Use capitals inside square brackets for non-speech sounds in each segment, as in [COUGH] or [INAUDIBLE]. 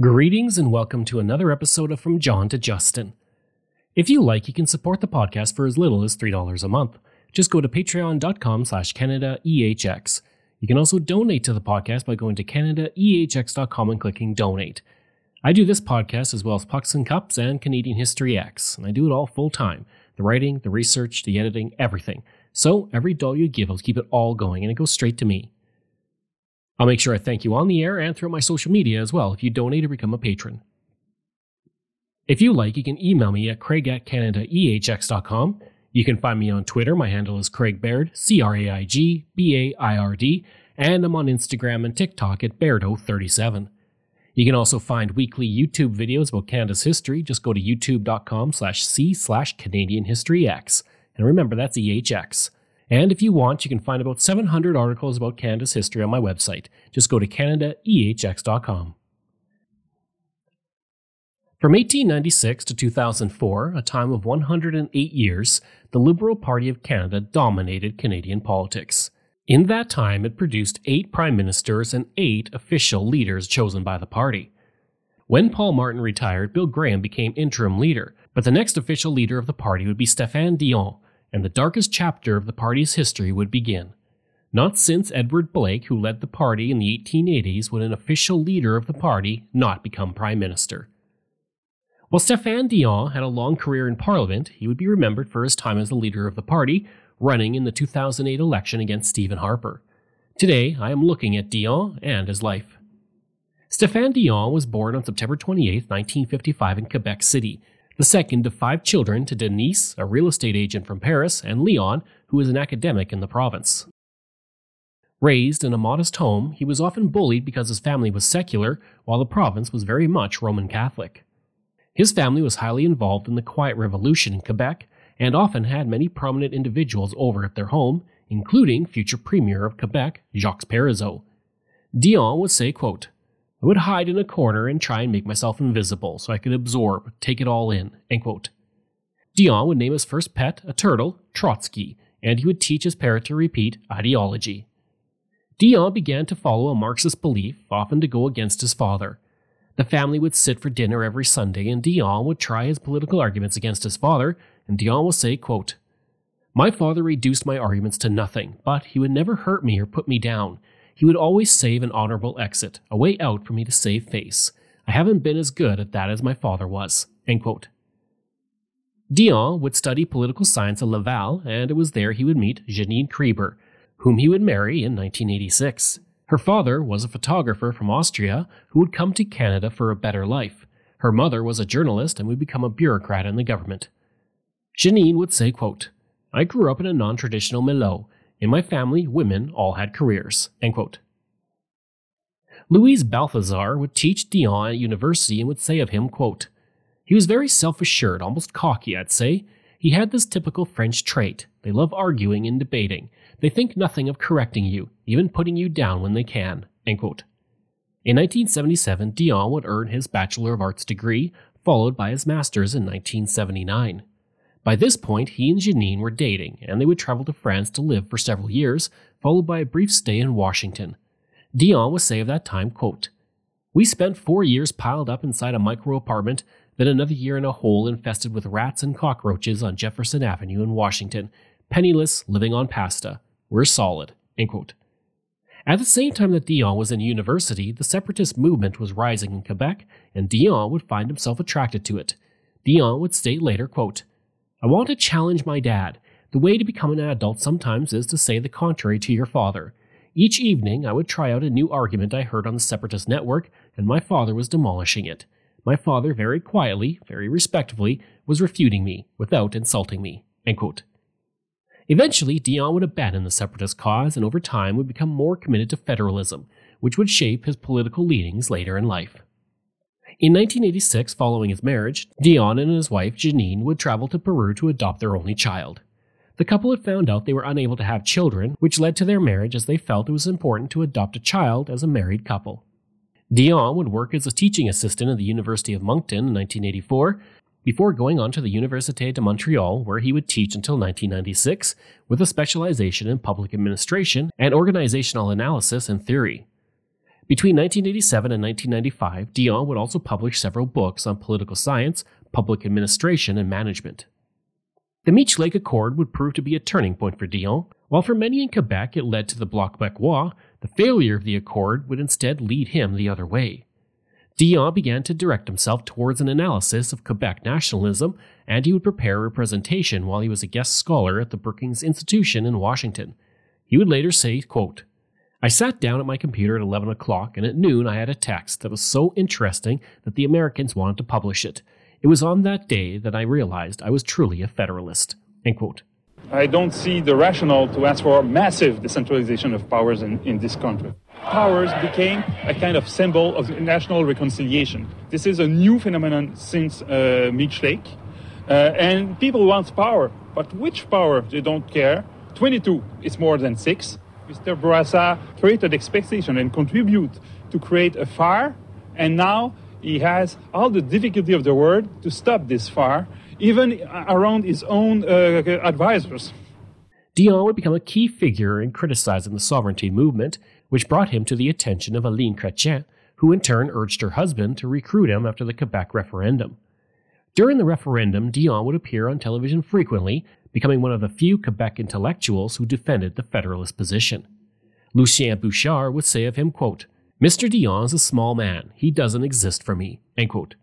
Greetings and welcome to another episode of From John to Justin. If you like, you can support the podcast for as little as $3 a month. Just go to patreon.com slash CanadaEHX. You can also donate to the podcast by going to CanadaEHX.com and clicking donate. I do this podcast as well as Pucks and Cups and Canadian History X, and I do it all full time. The writing, the research, the editing, everything. So every dollar you give, I'll keep it all going and it goes straight to me. I'll make sure I thank you on the air and through my social media as well if you donate or become a patron. If you like, you can email me at craig at canadaehx.com. You can find me on Twitter. My handle is Craig Baird, C R A I G B A I R D, and I'm on Instagram and TikTok at Bairdo37. You can also find weekly YouTube videos about Canada's history. Just go to youtube.com slash C slash Canadian History X. And remember, that's EHX. And if you want, you can find about 700 articles about Canada's history on my website. Just go to CanadaEHX.com. From 1896 to 2004, a time of 108 years, the Liberal Party of Canada dominated Canadian politics. In that time, it produced eight prime ministers and eight official leaders chosen by the party. When Paul Martin retired, Bill Graham became interim leader, but the next official leader of the party would be Stéphane Dion, and the darkest chapter of the party's history would begin. Not since Edward Blake, who led the party in the 1880s, would an official leader of the party not become prime minister. While Stéphane Dion had a long career in Parliament, he would be remembered for his time as the leader of the party, running in the 2008 election against Stephen Harper. Today, I am looking at Dion and his life. Stéphane Dion was born on September 28, 1955, in Quebec City, the second of five children to Denise, a real estate agent from Paris, and Leon, who is an academic in the province. Raised in a modest home, he was often bullied because his family was secular, while the province was very much Roman Catholic. His family was highly involved in the Quiet Revolution in Quebec and often had many prominent individuals over at their home, including future Premier of Quebec, Jacques Parizeau. Dion would say, quote, I would hide in a corner and try and make myself invisible so I could absorb, take it all in. Dion would name his first pet, a turtle, Trotsky, and he would teach his parrot to repeat ideology. Dion began to follow a Marxist belief, often to go against his father. The family would sit for dinner every Sunday, and Dion would try his political arguments against his father, and Dion would say, quote, My father reduced my arguments to nothing, but he would never hurt me or put me down. He would always save an honorable exit, a way out for me to save face. I haven't been as good at that as my father was. Dion would study political science at Laval, and it was there he would meet Janine Krieber, whom he would marry in 1986. Her father was a photographer from Austria who would come to Canada for a better life. Her mother was a journalist and would become a bureaucrat in the government. Janine would say, quote, I grew up in a non traditional milieu, in my family, women all had careers. Louise Balthazar would teach Dion at university and would say of him, quote, He was very self assured, almost cocky, I'd say. He had this typical French trait. They love arguing and debating. They think nothing of correcting you, even putting you down when they can. In 1977, Dion would earn his Bachelor of Arts degree, followed by his master's in 1979. By this point, he and Janine were dating, and they would travel to France to live for several years, followed by a brief stay in Washington. Dion would say of that time, quote, We spent four years piled up inside a micro apartment, then another year in a hole infested with rats and cockroaches on Jefferson Avenue in Washington, penniless, living on pasta. We're solid. At the same time that Dion was in university, the separatist movement was rising in Quebec, and Dion would find himself attracted to it. Dion would state later, quote, I want to challenge my dad. The way to become an adult sometimes is to say the contrary to your father. Each evening, I would try out a new argument I heard on the separatist network, and my father was demolishing it. My father, very quietly, very respectfully, was refuting me without insulting me. Eventually, Dion would abandon the separatist cause and over time would become more committed to federalism, which would shape his political leanings later in life. In 1986, following his marriage, Dion and his wife Janine would travel to Peru to adopt their only child. The couple had found out they were unable to have children, which led to their marriage as they felt it was important to adopt a child as a married couple. Dion would work as a teaching assistant at the University of Moncton in 1984 before going on to the Université de Montréal, where he would teach until 1996 with a specialization in public administration and organizational analysis and theory. Between 1987 and 1995, Dion would also publish several books on political science, public administration, and management. The Meech Lake Accord would prove to be a turning point for Dion. While for many in Quebec it led to the Bloc Québécois, the failure of the accord would instead lead him the other way. Dion began to direct himself towards an analysis of Quebec nationalism, and he would prepare a presentation while he was a guest scholar at the Brookings Institution in Washington. He would later say, quote, I sat down at my computer at 11 o'clock, and at noon I had a text that was so interesting that the Americans wanted to publish it. It was on that day that I realized I was truly a Federalist. I don't see the rationale to ask for massive decentralization of powers in, in this country. Powers became a kind of symbol of national reconciliation. This is a new phenomenon since uh, Meech Lake. Uh, and people want power, but which power? They don't care. 22 is more than 6. Mr. Bourassa created expectation and contribute to create a fire, and now he has all the difficulty of the world to stop this fire, even around his own uh, advisors. Dion would become a key figure in criticizing the sovereignty movement, which brought him to the attention of Aline Chrétien, who in turn urged her husband to recruit him after the Quebec referendum. During the referendum, Dion would appear on television frequently, becoming one of the few Quebec intellectuals who defended the Federalist position. Lucien Bouchard would say of him, quote, Mr. Dion is a small man. He doesn't exist for me. End quote.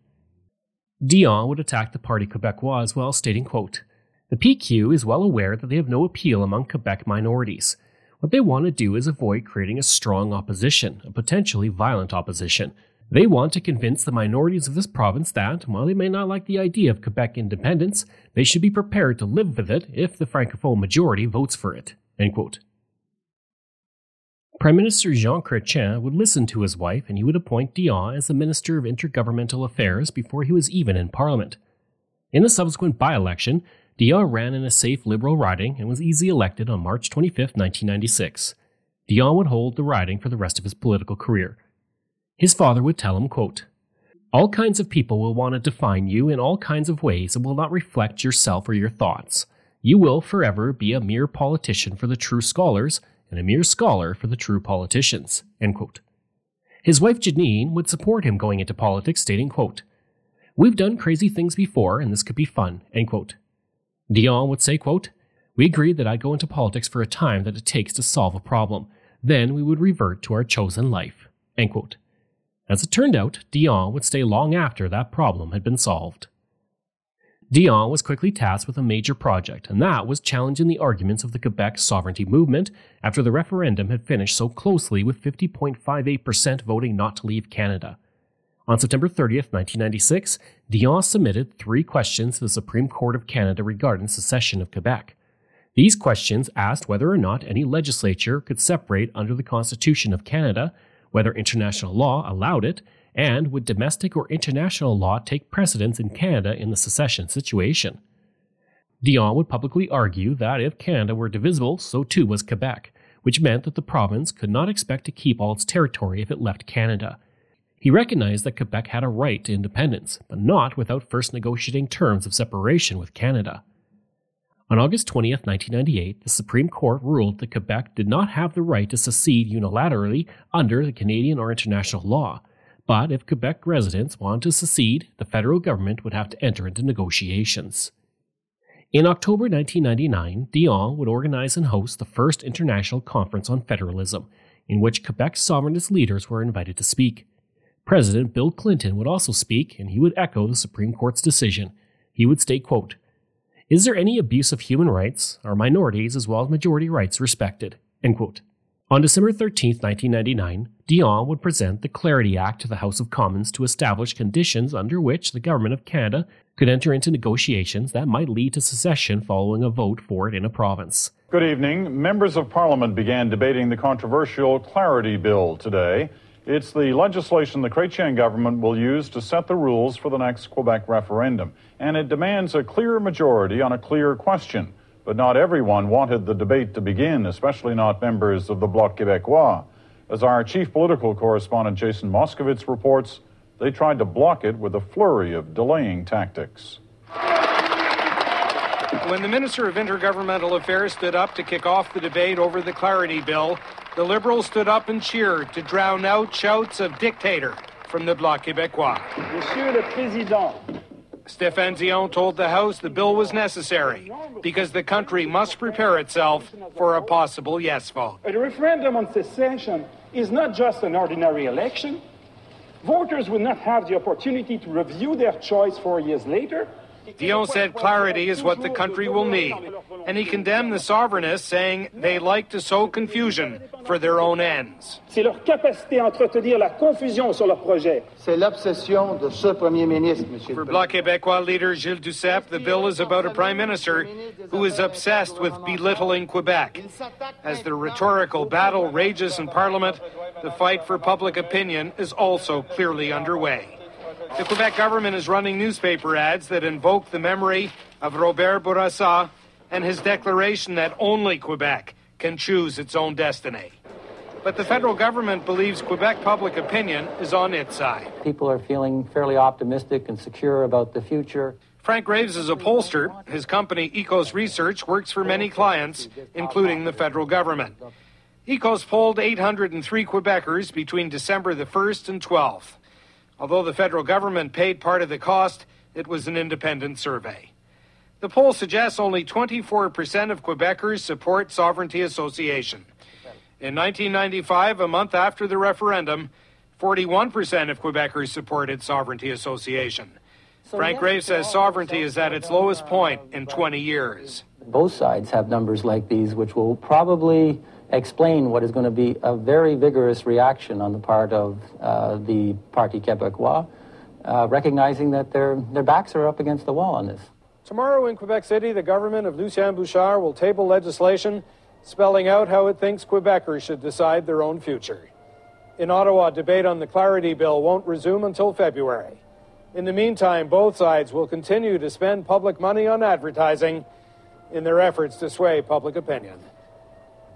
Dion would attack the Parti Québécois as well, stating, quote, The PQ is well aware that they have no appeal among Quebec minorities. What they want to do is avoid creating a strong opposition, a potentially violent opposition, they want to convince the minorities of this province that, while they may not like the idea of Quebec independence, they should be prepared to live with it if the Francophone majority votes for it. Prime Minister Jean Chrétien would listen to his wife and he would appoint Dion as the Minister of Intergovernmental Affairs before he was even in Parliament. In the subsequent by election, Dion ran in a safe Liberal riding and was easily elected on March 25, 1996. Dion would hold the riding for the rest of his political career. His father would tell him, quote, All kinds of people will want to define you in all kinds of ways and will not reflect yourself or your thoughts. You will forever be a mere politician for the true scholars and a mere scholar for the true politicians. His wife Janine would support him going into politics, stating, quote, We've done crazy things before, and this could be fun. End quote. Dion would say, quote, We agreed that I'd go into politics for a time that it takes to solve a problem. Then we would revert to our chosen life. End quote. As it turned out, Dion would stay long after that problem had been solved. Dion was quickly tasked with a major project, and that was challenging the arguments of the Quebec sovereignty movement after the referendum had finished so closely with 50.58% voting not to leave Canada. On September 30th, 1996, Dion submitted three questions to the Supreme Court of Canada regarding secession of Quebec. These questions asked whether or not any legislature could separate under the Constitution of Canada whether international law allowed it, and would domestic or international law take precedence in Canada in the secession situation. Dion would publicly argue that if Canada were divisible, so too was Quebec, which meant that the province could not expect to keep all its territory if it left Canada. He recognized that Quebec had a right to independence, but not without first negotiating terms of separation with Canada. On August 20, 1998, the Supreme Court ruled that Quebec did not have the right to secede unilaterally under the Canadian or international law. But if Quebec residents wanted to secede, the federal government would have to enter into negotiations. In October 1999, Dion would organize and host the first international conference on federalism. in which Quebec's sovereignist leaders were invited to speak. President Bill Clinton would also speak, and he would echo the Supreme Court's decision. He would state, quote, Is there any abuse of human rights? Are minorities as well as majority rights respected? On December 13, 1999, Dion would present the Clarity Act to the House of Commons to establish conditions under which the Government of Canada could enter into negotiations that might lead to secession following a vote for it in a province. Good evening. Members of Parliament began debating the controversial Clarity Bill today. It's the legislation the Chrétien government will use to set the rules for the next Quebec referendum, and it demands a clear majority on a clear question. But not everyone wanted the debate to begin, especially not members of the Bloc Québécois. As our chief political correspondent Jason Moskowitz reports, they tried to block it with a flurry of delaying tactics. When the Minister of Intergovernmental Affairs stood up to kick off the debate over the Clarity Bill, the Liberals stood up and cheered to drown out shouts of dictator from the Bloc Québécois. Monsieur le Président, Stéphane Dion told the House the bill was necessary because the country must prepare itself for a possible yes vote. a referendum on secession is not just an ordinary election. Voters will not have the opportunity to review their choice four years later. Dion said clarity is what the country will need, and he condemned the sovereignists, saying they like to sow confusion for their own ends. C'est leur capacité à entretenir la confusion sur leur projet. C'est l'obsession de ce Premier ministre, Monsieur For le Bloc Québécois leader Gilles Duceppe, the bill is about a prime minister who is obsessed with belittling Quebec. As the rhetorical battle rages in Parliament, the fight for public opinion is also clearly underway. The Quebec government is running newspaper ads that invoke the memory of Robert Bourassa and his declaration that only Quebec can choose its own destiny. But the federal government believes Quebec public opinion is on its side. People are feeling fairly optimistic and secure about the future. Frank Graves is a pollster. His company, EKOS Research, works for many clients, including the federal government. EKOS polled 803 Quebecers between December the 1st and 12th. Although the federal government paid part of the cost, it was an independent survey. The poll suggests only 24% of Quebecers support sovereignty association. In 1995, a month after the referendum, 41% of Quebecers supported sovereignty association. Frank Graves says sovereignty is at its lowest point in 20 years. Both sides have numbers like these, which will probably explain what is going to be a very vigorous reaction on the part of uh, the Parti Québécois, uh, recognizing that their, their backs are up against the wall on this. Tomorrow in Quebec City, the government of Lucien Bouchard will table legislation spelling out how it thinks Quebecers should decide their own future. In Ottawa, debate on the Clarity Bill won't resume until February. In the meantime, both sides will continue to spend public money on advertising in their efforts to sway public opinion.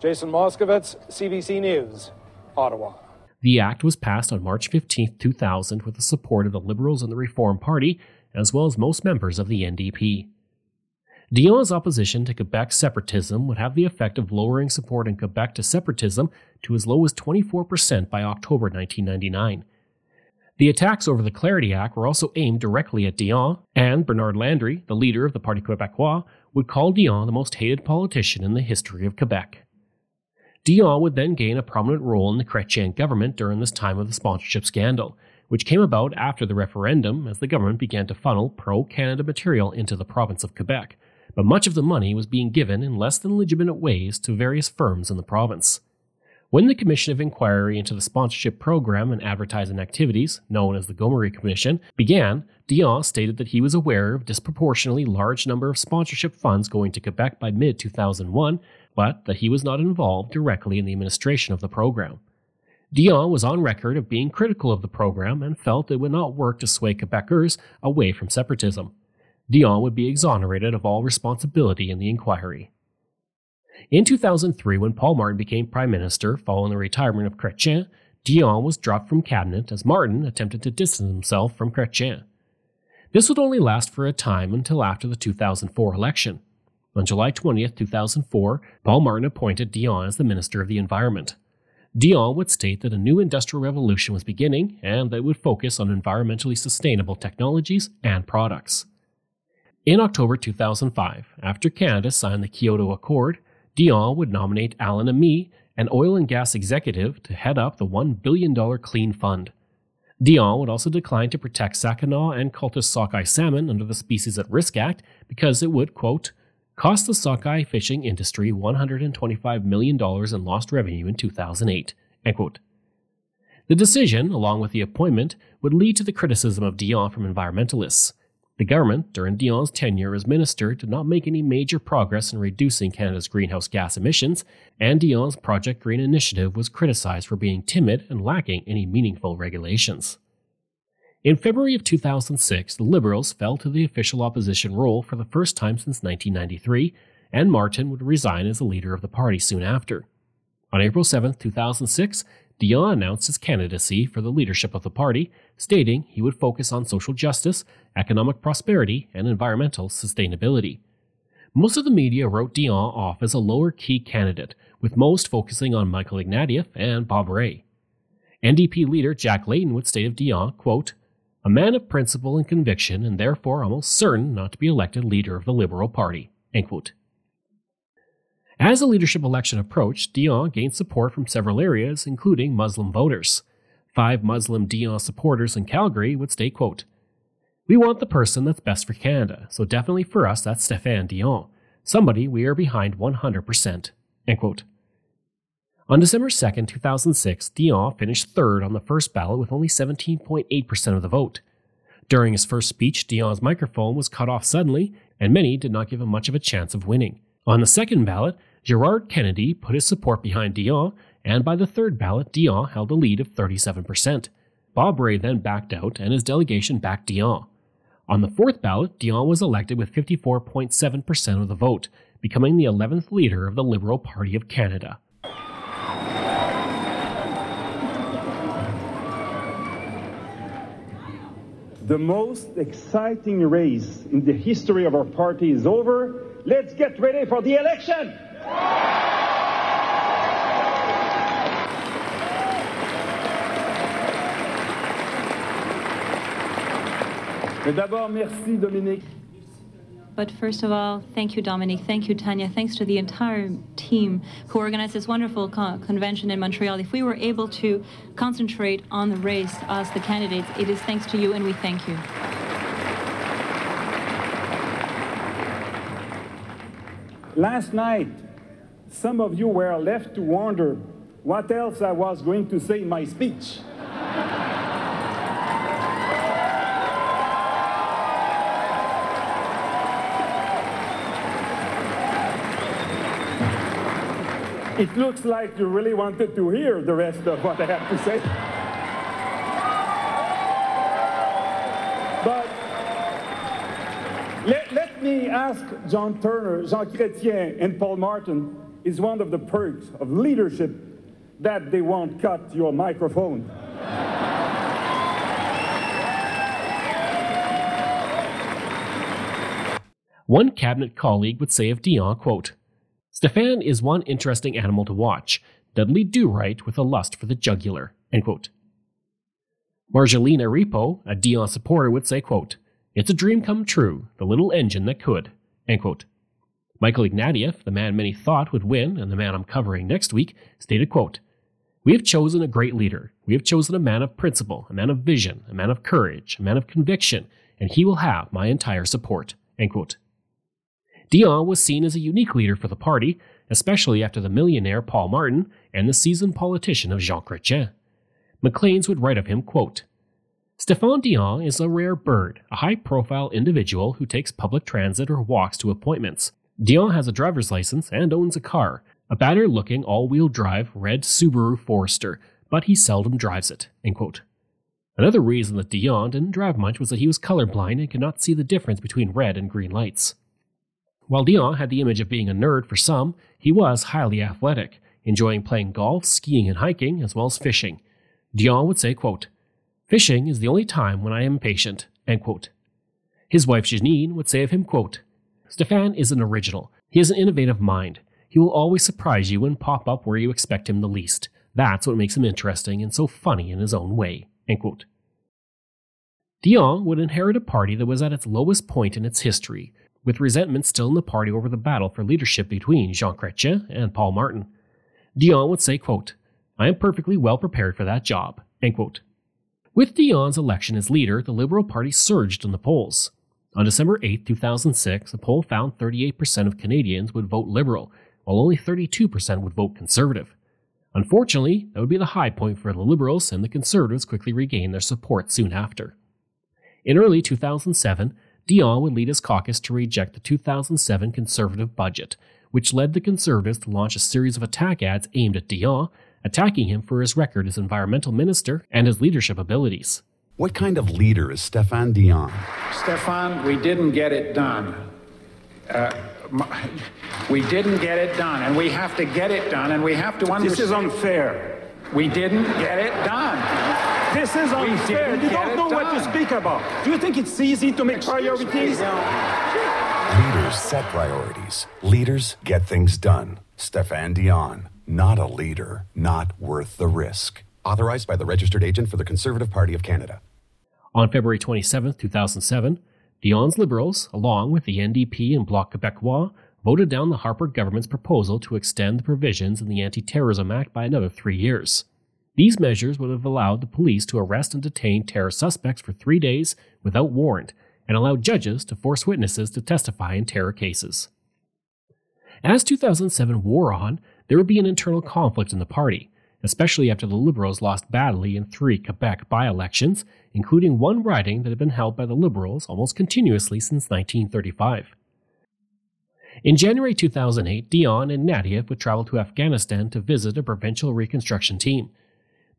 Jason Moskowitz, CBC News, Ottawa. The act was passed on March 15, 2000, with the support of the Liberals and the Reform Party, as well as most members of the NDP. Dion's opposition to Quebec separatism would have the effect of lowering support in Quebec to separatism to as low as 24% by October 1999. The attacks over the Clarity Act were also aimed directly at Dion, and Bernard Landry, the leader of the Parti Québécois, would call Dion the most hated politician in the history of Quebec. Dion would then gain a prominent role in the Chrétien government during this time of the sponsorship scandal, which came about after the referendum as the government began to funnel pro Canada material into the province of Quebec, but much of the money was being given in less than legitimate ways to various firms in the province. When the Commission of Inquiry into the Sponsorship Program and Advertising Activities, known as the Gomery Commission, began, Dion stated that he was aware of disproportionately large number of sponsorship funds going to Quebec by mid 2001, but that he was not involved directly in the administration of the program. Dion was on record of being critical of the program and felt it would not work to sway Quebecers away from separatism. Dion would be exonerated of all responsibility in the inquiry. In 2003, when Paul Martin became Prime Minister following the retirement of Chrétien, Dion was dropped from cabinet as Martin attempted to distance himself from Chrétien. This would only last for a time until after the 2004 election. On July 20, 2004, Paul Martin appointed Dion as the Minister of the Environment. Dion would state that a new industrial revolution was beginning and that it would focus on environmentally sustainable technologies and products. In October 2005, after Canada signed the Kyoto Accord, Dion would nominate Alan Ami an oil and gas executive to head up the $1 billion Clean Fund. Dion would also decline to protect Sakinaw and cultus sockeye salmon under the Species at Risk Act because it would, quote, cost the sockeye fishing industry $125 million in lost revenue in 2008, end quote. The decision, along with the appointment, would lead to the criticism of Dion from environmentalists. The government, during Dion's tenure as minister, did not make any major progress in reducing Canada's greenhouse gas emissions, and Dion's Project Green initiative was criticized for being timid and lacking any meaningful regulations. In February of 2006, the Liberals fell to the official opposition role for the first time since 1993, and Martin would resign as the leader of the party soon after. On April 7, 2006, Dion announced his candidacy for the leadership of the party, stating he would focus on social justice, economic prosperity, and environmental sustainability. Most of the media wrote Dion off as a lower key candidate, with most focusing on Michael Ignatieff and Bob Rae. NDP leader Jack Layton would state of Dion, quote, a man of principle and conviction, and therefore almost certain not to be elected leader of the Liberal Party. End quote. As the leadership election approached, Dion gained support from several areas, including Muslim voters. Five Muslim Dion supporters in Calgary would state, quote, We want the person that's best for Canada, so definitely for us that's Stéphane Dion, somebody we are behind 100%. End quote. On December 2, 2006, Dion finished third on the first ballot with only 17.8% of the vote. During his first speech, Dion's microphone was cut off suddenly, and many did not give him much of a chance of winning. On the second ballot, Gerard Kennedy put his support behind Dion, and by the third ballot, Dion held a lead of 37%. Bob Rae then backed out, and his delegation backed Dion. On the fourth ballot, Dion was elected with 54.7% of the vote, becoming the 11th leader of the Liberal Party of Canada. The most exciting race in the history of our party is over. Let's get ready for the election! D'abord, merci Dominique. But first of all, thank you, Dominic. Thank you, Tanya. Thanks to the entire team who organized this wonderful co convention in Montreal. If we were able to concentrate on the race as the candidates, it is thanks to you, and we thank you. Last night, some of you were left to wonder what else I was going to say in my speech. it looks like you really wanted to hear the rest of what I have to say. But let, let me ask John Turner, Jean Chrétien, and Paul Martin is one of the perks of leadership that they won't cut your microphone. One cabinet colleague would say of Dion, quote, Stéphane is one interesting animal to watch, Dudley Do Right with a lust for the jugular, end quote. Marjolaine Aripo, a Dion supporter, would say, quote, It's a dream come true, the little engine that could. Michael Ignatieff, the man many thought would win and the man I'm covering next week, stated, quote, We have chosen a great leader. We have chosen a man of principle, a man of vision, a man of courage, a man of conviction, and he will have my entire support, end quote. Dion was seen as a unique leader for the party, especially after the millionaire Paul Martin and the seasoned politician of Jean Chrétien. Maclean's would write of him, quote, Stéphane Dion is a rare bird, a high profile individual who takes public transit or walks to appointments. Dion has a driver's license and owns a car, a battered looking all wheel drive red Subaru Forester, but he seldom drives it. Another reason that Dion didn't drive much was that he was colorblind and could not see the difference between red and green lights. While Dion had the image of being a nerd for some, he was highly athletic, enjoying playing golf, skiing, and hiking, as well as fishing. Dion would say, quote, Fishing is the only time when I am patient, End quote. His wife Janine would say of him, quote, Stéphane is an original. He has an innovative mind. He will always surprise you and pop up where you expect him the least. That's what makes him interesting and so funny in his own way. Dion would inherit a party that was at its lowest point in its history, with resentment still in the party over the battle for leadership between Jean Chrétien and Paul Martin. Dion would say, quote, I am perfectly well prepared for that job. End quote. With Dion's election as leader, the Liberal Party surged in the polls. On December 8, 2006, a poll found 38% of Canadians would vote Liberal, while only 32% would vote Conservative. Unfortunately, that would be the high point for the Liberals, and the Conservatives quickly regained their support soon after. In early 2007, Dion would lead his caucus to reject the 2007 Conservative budget, which led the Conservatives to launch a series of attack ads aimed at Dion, attacking him for his record as environmental minister and his leadership abilities. What kind of leader is Stéphane Dion? Stéphane, we didn't get it done. Uh, we didn't get it done, and we have to get it done, and we have to understand. This is unfair. We didn't get it done. This is unfair. You don't know what to speak about. Do you think it's easy to make priorities? Leaders set priorities. Leaders get things done. Stéphane Dion, not a leader, not worth the risk. Authorized by the registered agent for the Conservative Party of Canada. On February 27, 2007, Dion's Liberals, along with the NDP and Bloc Québécois, voted down the Harper government's proposal to extend the provisions in the Anti Terrorism Act by another three years. These measures would have allowed the police to arrest and detain terror suspects for three days without warrant and allowed judges to force witnesses to testify in terror cases. As 2007 wore on, there would be an internal conflict in the party, especially after the Liberals lost badly in three Quebec by elections, including one riding that had been held by the Liberals almost continuously since 1935. In January 2008, Dion and Nadia would travel to Afghanistan to visit a provincial reconstruction team.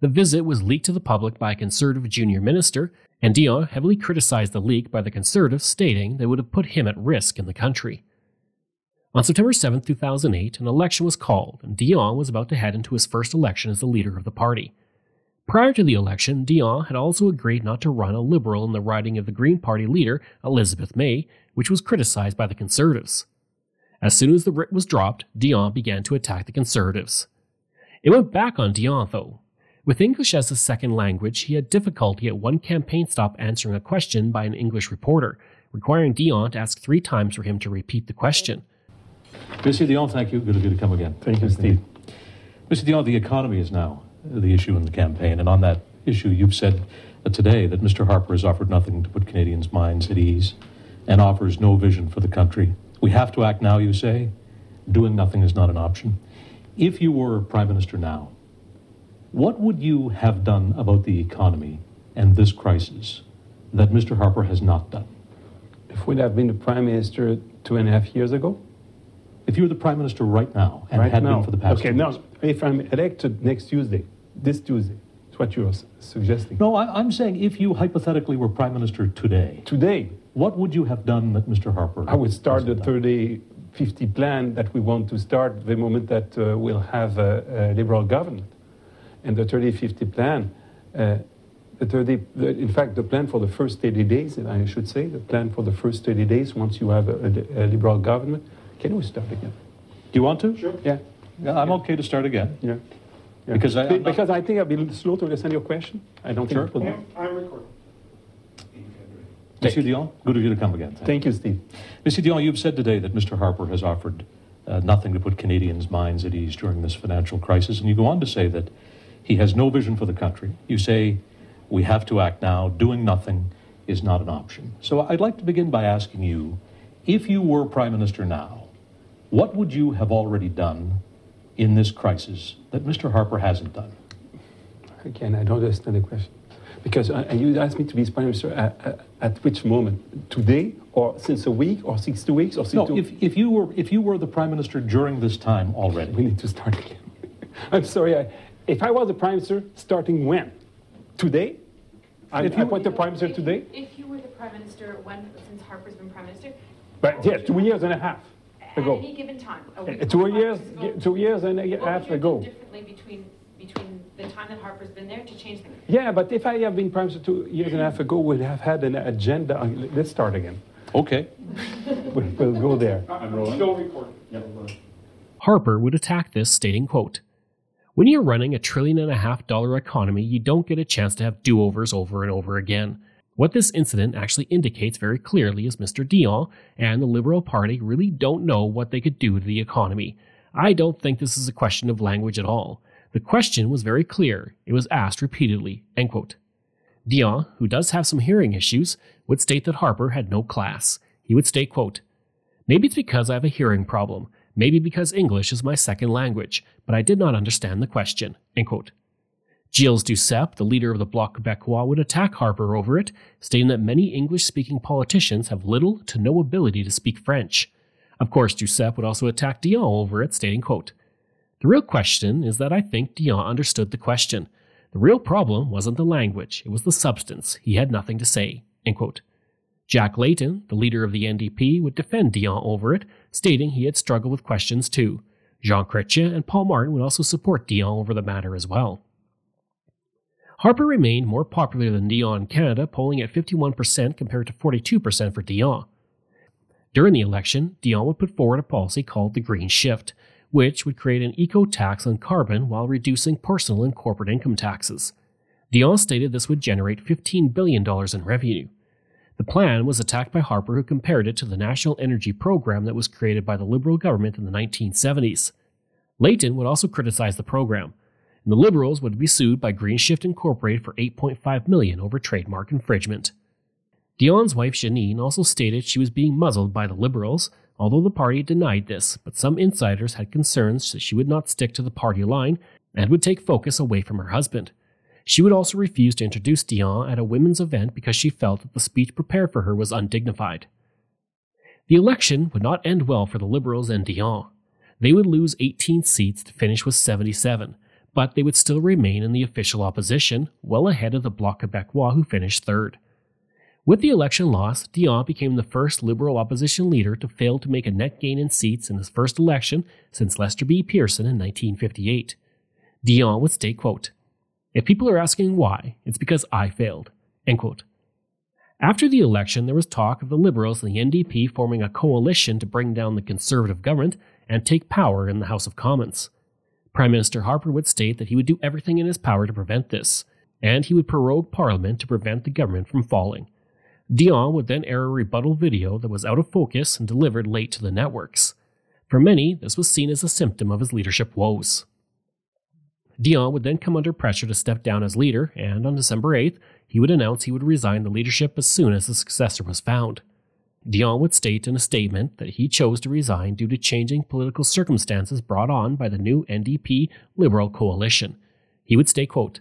The visit was leaked to the public by a conservative junior minister, and Dion heavily criticized the leak by the conservatives, stating they would have put him at risk in the country. On September 7, 2008, an election was called, and Dion was about to head into his first election as the leader of the party. Prior to the election, Dion had also agreed not to run a Liberal in the riding of the Green Party leader, Elizabeth May, which was criticized by the Conservatives. As soon as the writ was dropped, Dion began to attack the Conservatives. It went back on Dion, though. With English as a second language, he had difficulty at one campaign stop answering a question by an English reporter, requiring Dion to ask three times for him to repeat the question. Mr. Dion, thank you. Good, good to come again. Thank you, Steve. Mr. Dion, the economy is now the issue in the campaign, and on that issue, you've said today that Mr. Harper has offered nothing to put Canadians' minds at ease and offers no vision for the country. We have to act now, you say. Doing nothing is not an option. If you were Prime Minister now, what would you have done about the economy and this crisis that Mr. Harper has not done? If we'd have been the Prime Minister two and a half years ago? If you were the Prime Minister right now and right had now. been for the past Okay, now, if I'm elected next Tuesday, this Tuesday, it's what you're suggesting. No, I, I'm saying if you hypothetically were Prime Minister today, Today, what would you have done that Mr. Harper? I would start the hasn't 30 50 plan that we want to start the moment that uh, we'll have a, a liberal government. And the 30 50 plan, uh, the 30, the, in fact, the plan for the first 30 days, I should say, the plan for the first 30 days once you have a, a, a liberal government, can we start again? Do you want to? Sure. Yeah. Yeah, I'm okay to start again. Yeah. yeah. Because I- not- because I think I've been slow to understand your question. I don't Sure. think it will- I'm recording. Monsieur Dion, good of you to come again. Thank Thank you, Steve. Monsieur Dion, you've said today that Mr. Harper has offered uh, nothing to put Canadians' minds at ease during this financial crisis, and you go on to say that he has no vision for the country. You say we have to act now. Doing nothing is not an option. So I'd like to begin by asking you, if you were Prime Minister now, what would you have already done in this crisis that Mr. Harper hasn't done? Again, I don't understand the question. Because uh, you asked me to be Prime Minister at, at, at which moment? Today, or since a week, or 60 weeks, or 60 No, if, if you were if you were the Prime Minister during this time already, We need to start again. [LAUGHS] I'm sorry. I, if I was the Prime Minister, starting when? Today? I, If I you- put the Prime Minister today? If you were the prime minister when, since Harper's been prime minister, But yeah, two years and a half at ago. any given time, a week Two years, two years and a what would half have ago. done differently between, between the time that Harper's been there to change things? Yeah, but if I have been Prime Minister two years and a half ago, we'd have had an agenda. Uh, Let's start again. okay. [LAUGHS] We'll, we'll go there. Still recording. Harper would attack this, stating, quote, When you're running a trillion and a half dollar economy, you don't get a chance to have do overs over and over again. What this incident actually indicates very clearly is Mr. Dion and the Liberal Party really don't know what they could do to the economy. I don't think this is a question of language at all. The question was very clear. It was asked repeatedly. End quote. Dion, who does have some hearing issues, would state that Harper had no class. He would state, quote, Maybe it's because I have a hearing problem, maybe because English is my second language, but I did not understand the question. End quote. Gilles Duceppe, the leader of the Bloc Québécois, would attack Harper over it, stating that many English speaking politicians have little to no ability to speak French. Of course, Duceppe would also attack Dion over it, stating, quote, The real question is that I think Dion understood the question. The real problem wasn't the language, it was the substance. He had nothing to say. End quote. Jack Layton, the leader of the NDP, would defend Dion over it, stating he had struggled with questions too. Jean Chrétien and Paul Martin would also support Dion over the matter as well. Harper remained more popular than Dion in Canada, polling at 51% compared to 42% for Dion. During the election, Dion would put forward a policy called the Green Shift, which would create an eco tax on carbon while reducing personal and corporate income taxes. Dion stated this would generate $15 billion in revenue. The plan was attacked by Harper, who compared it to the National Energy Program that was created by the Liberal government in the 1970s. Layton would also criticize the program, and the Liberals would be sued by GreenShift Incorporated for 8.5 million over trademark infringement. Dion's wife Janine also stated she was being muzzled by the Liberals, although the party denied this, but some insiders had concerns that she would not stick to the party line and would take focus away from her husband. She would also refuse to introduce Dion at a women's event because she felt that the speech prepared for her was undignified. The election would not end well for the Liberals and Dion. They would lose 18 seats to finish with 77, but they would still remain in the official opposition, well ahead of the Bloc Québécois who finished third. With the election loss, Dion became the first Liberal opposition leader to fail to make a net gain in seats in his first election since Lester B. Pearson in 1958. Dion would state, quote, If people are asking why, it's because I failed. End quote. After the election, there was talk of the Liberals and the NDP forming a coalition to bring down the Conservative government and take power in the House of Commons. Prime Minister Harper would state that he would do everything in his power to prevent this, and he would prorogue Parliament to prevent the government from falling. Dion would then air a rebuttal video that was out of focus and delivered late to the networks. For many, this was seen as a symptom of his leadership woes. Dion would then come under pressure to step down as leader, and on December 8th, he would announce he would resign the leadership as soon as a successor was found. Dion would state in a statement that he chose to resign due to changing political circumstances brought on by the new NDP Liberal coalition. He would state, quote,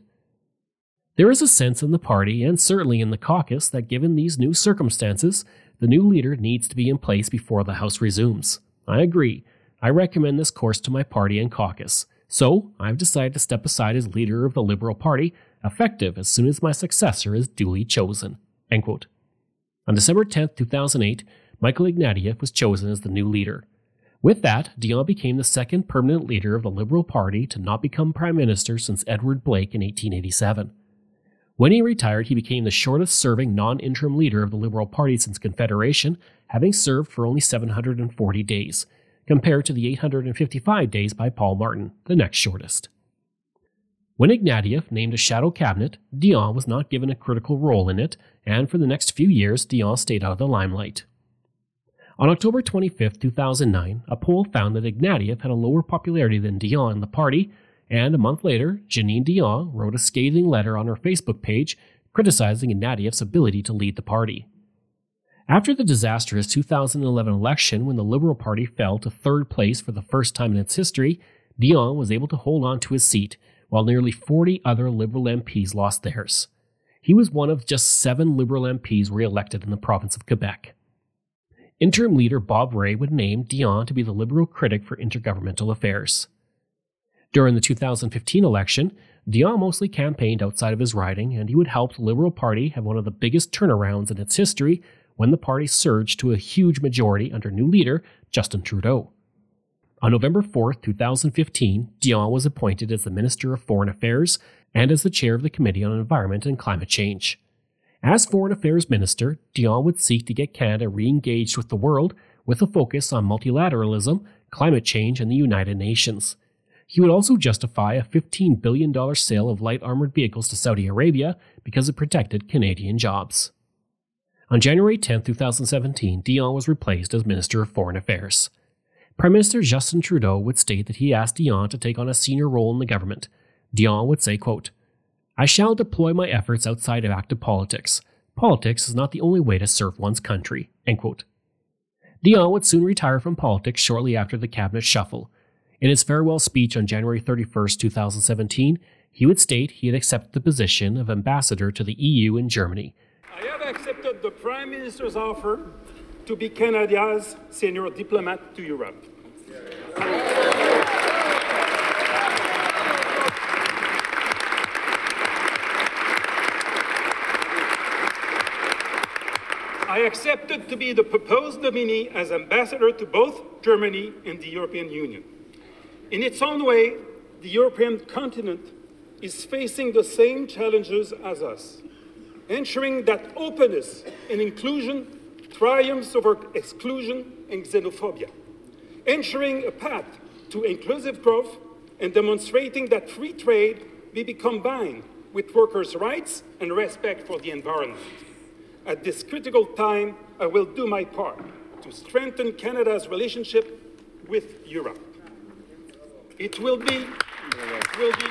there is a sense in the party, and certainly in the caucus, that given these new circumstances, the new leader needs to be in place before the House resumes. I agree. I recommend this course to my party and caucus. So, I've decided to step aside as leader of the Liberal Party, effective as soon as my successor is duly chosen. On December 10, 2008, Michael Ignatieff was chosen as the new leader. With that, Dion became the second permanent leader of the Liberal Party to not become Prime Minister since Edward Blake in 1887. When he retired, he became the shortest serving non interim leader of the Liberal Party since Confederation, having served for only 740 days, compared to the 855 days by Paul Martin, the next shortest. When Ignatieff named a shadow cabinet, Dion was not given a critical role in it, and for the next few years, Dion stayed out of the limelight. On October 25, 2009, a poll found that Ignatieff had a lower popularity than Dion in the party, and a month later, Janine Dion wrote a scathing letter on her Facebook page criticizing Ignatieff's ability to lead the party. After the disastrous 2011 election, when the Liberal Party fell to third place for the first time in its history, Dion was able to hold on to his seat, while nearly 40 other Liberal MPs lost theirs. He was one of just seven Liberal MPs re elected in the province of Quebec. Interim leader Bob Rae would name Dion to be the Liberal critic for intergovernmental affairs. During the 2015 election, Dion mostly campaigned outside of his riding, and he would help the Liberal Party have one of the biggest turnarounds in its history when the party surged to a huge majority under new leader Justin Trudeau. On November 4, 2015, Dion was appointed as the Minister of Foreign Affairs and as the chair of the Committee on Environment and Climate Change. As Foreign Affairs Minister, Dion would seek to get Canada re engaged with the world with a focus on multilateralism, climate change, and the United Nations. He would also justify a $15 billion sale of light armored vehicles to Saudi Arabia because it protected Canadian jobs. On January 10, 2017, Dion was replaced as Minister of Foreign Affairs. Prime Minister Justin Trudeau would state that he asked Dion to take on a senior role in the government. Dion would say, quote, I shall deploy my efforts outside of active politics. Politics is not the only way to serve one's country. End quote. Dion would soon retire from politics shortly after the cabinet shuffle. In his farewell speech on January 31, 2017, he would state he had accepted the position of ambassador to the EU in Germany. I have accepted the Prime Minister's offer to be Canada's senior diplomat to Europe. Accepted to be the proposed nominee as ambassador to both Germany and the European Union. In its own way, the European continent is facing the same challenges as us, ensuring that openness and inclusion triumphs over exclusion and xenophobia, ensuring a path to inclusive growth and demonstrating that free trade may be combined with workers' rights and respect for the environment. At this critical time, I will do my part to strengthen Canada's relationship with Europe. It will be, it will be,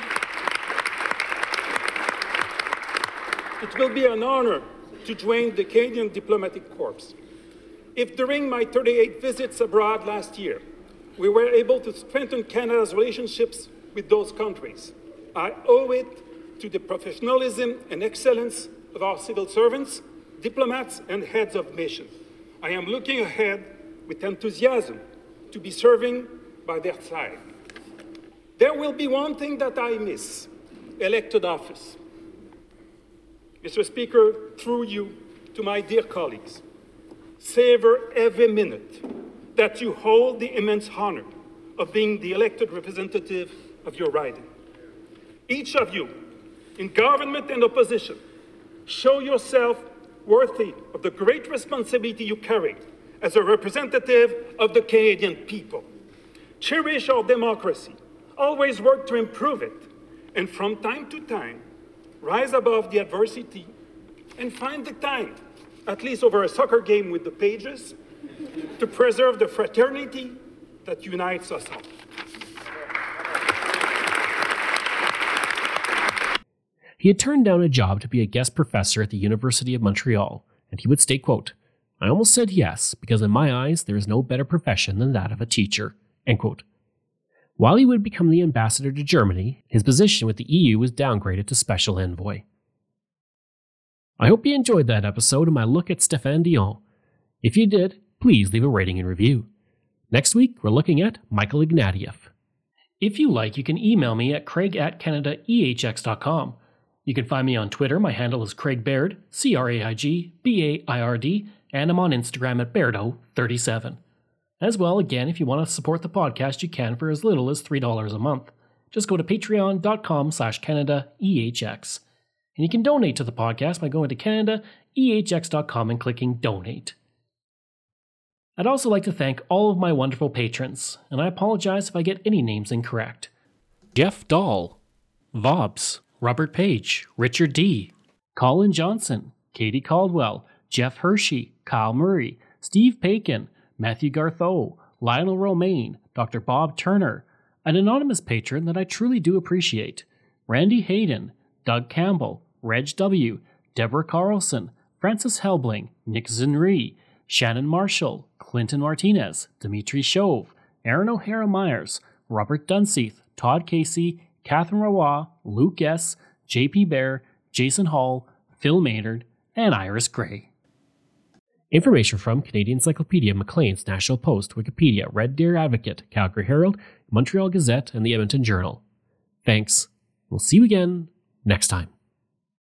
it will be an honor to join the Canadian Diplomatic Corps. If during my 38 visits abroad last year, we were able to strengthen Canada's relationships with those countries, I owe it to the professionalism and excellence of our civil servants diplomats, and heads of mission. I am looking ahead with enthusiasm to be serving by their side. There will be one thing that I miss elected office. Mr. Speaker, through you to my dear colleagues, savor every minute that you hold the immense honor of being the elected representative of your riding. Each of you, in government and opposition, show yourself worthy of the great responsibility you carry as a representative of the Canadian people. Cherish our democracy, always work to improve it, and from time to time, rise above the adversity and find the time, at least over a soccer game with the pages, to preserve the fraternity that unites us all. He had turned down a job to be a guest professor at the University of Montreal, and he would state, quote, I almost said yes, because in my eyes there is no better profession than that of a teacher. End quote. While he would become the ambassador to Germany, his position with the EU was downgraded to special envoy. I hope you enjoyed that episode of my look at Stéphane Dion. If you did, please leave a rating and review. Next week, we're looking at Michael Ignatieff. If you like, you can email me at craig at canadaehx.com. You can find me on Twitter. My handle is Craig Baird, C R A I G B A I R D, and I'm on Instagram at Bairdo37. As well, again, if you want to support the podcast, you can for as little as $3 a month. Just go to patreon.com slash CanadaEHX. And you can donate to the podcast by going to CanadaEHX.com and clicking Donate. I'd also like to thank all of my wonderful patrons, and I apologize if I get any names incorrect. Jeff Dahl, Vobs, Robert Page, Richard D., Colin Johnson, Katie Caldwell, Jeff Hershey, Kyle Murray, Steve Paikin, Matthew Gartho, Lionel Romaine, Dr. Bob Turner, an anonymous patron that I truly do appreciate, Randy Hayden, Doug Campbell, Reg W., Deborah Carlson, Francis Helbling, Nick Zinri, Shannon Marshall, Clinton Martinez, Dimitri Shove, Aaron O'Hara Myers, Robert Dunseith, Todd Casey, Catherine Rawa, Luke S., JP Bear, Jason Hall, Phil Maynard, and Iris Gray. Information from Canadian Encyclopedia, Maclean's National Post, Wikipedia, Red Deer Advocate, Calgary Herald, Montreal Gazette, and the Edmonton Journal. Thanks. We'll see you again next time.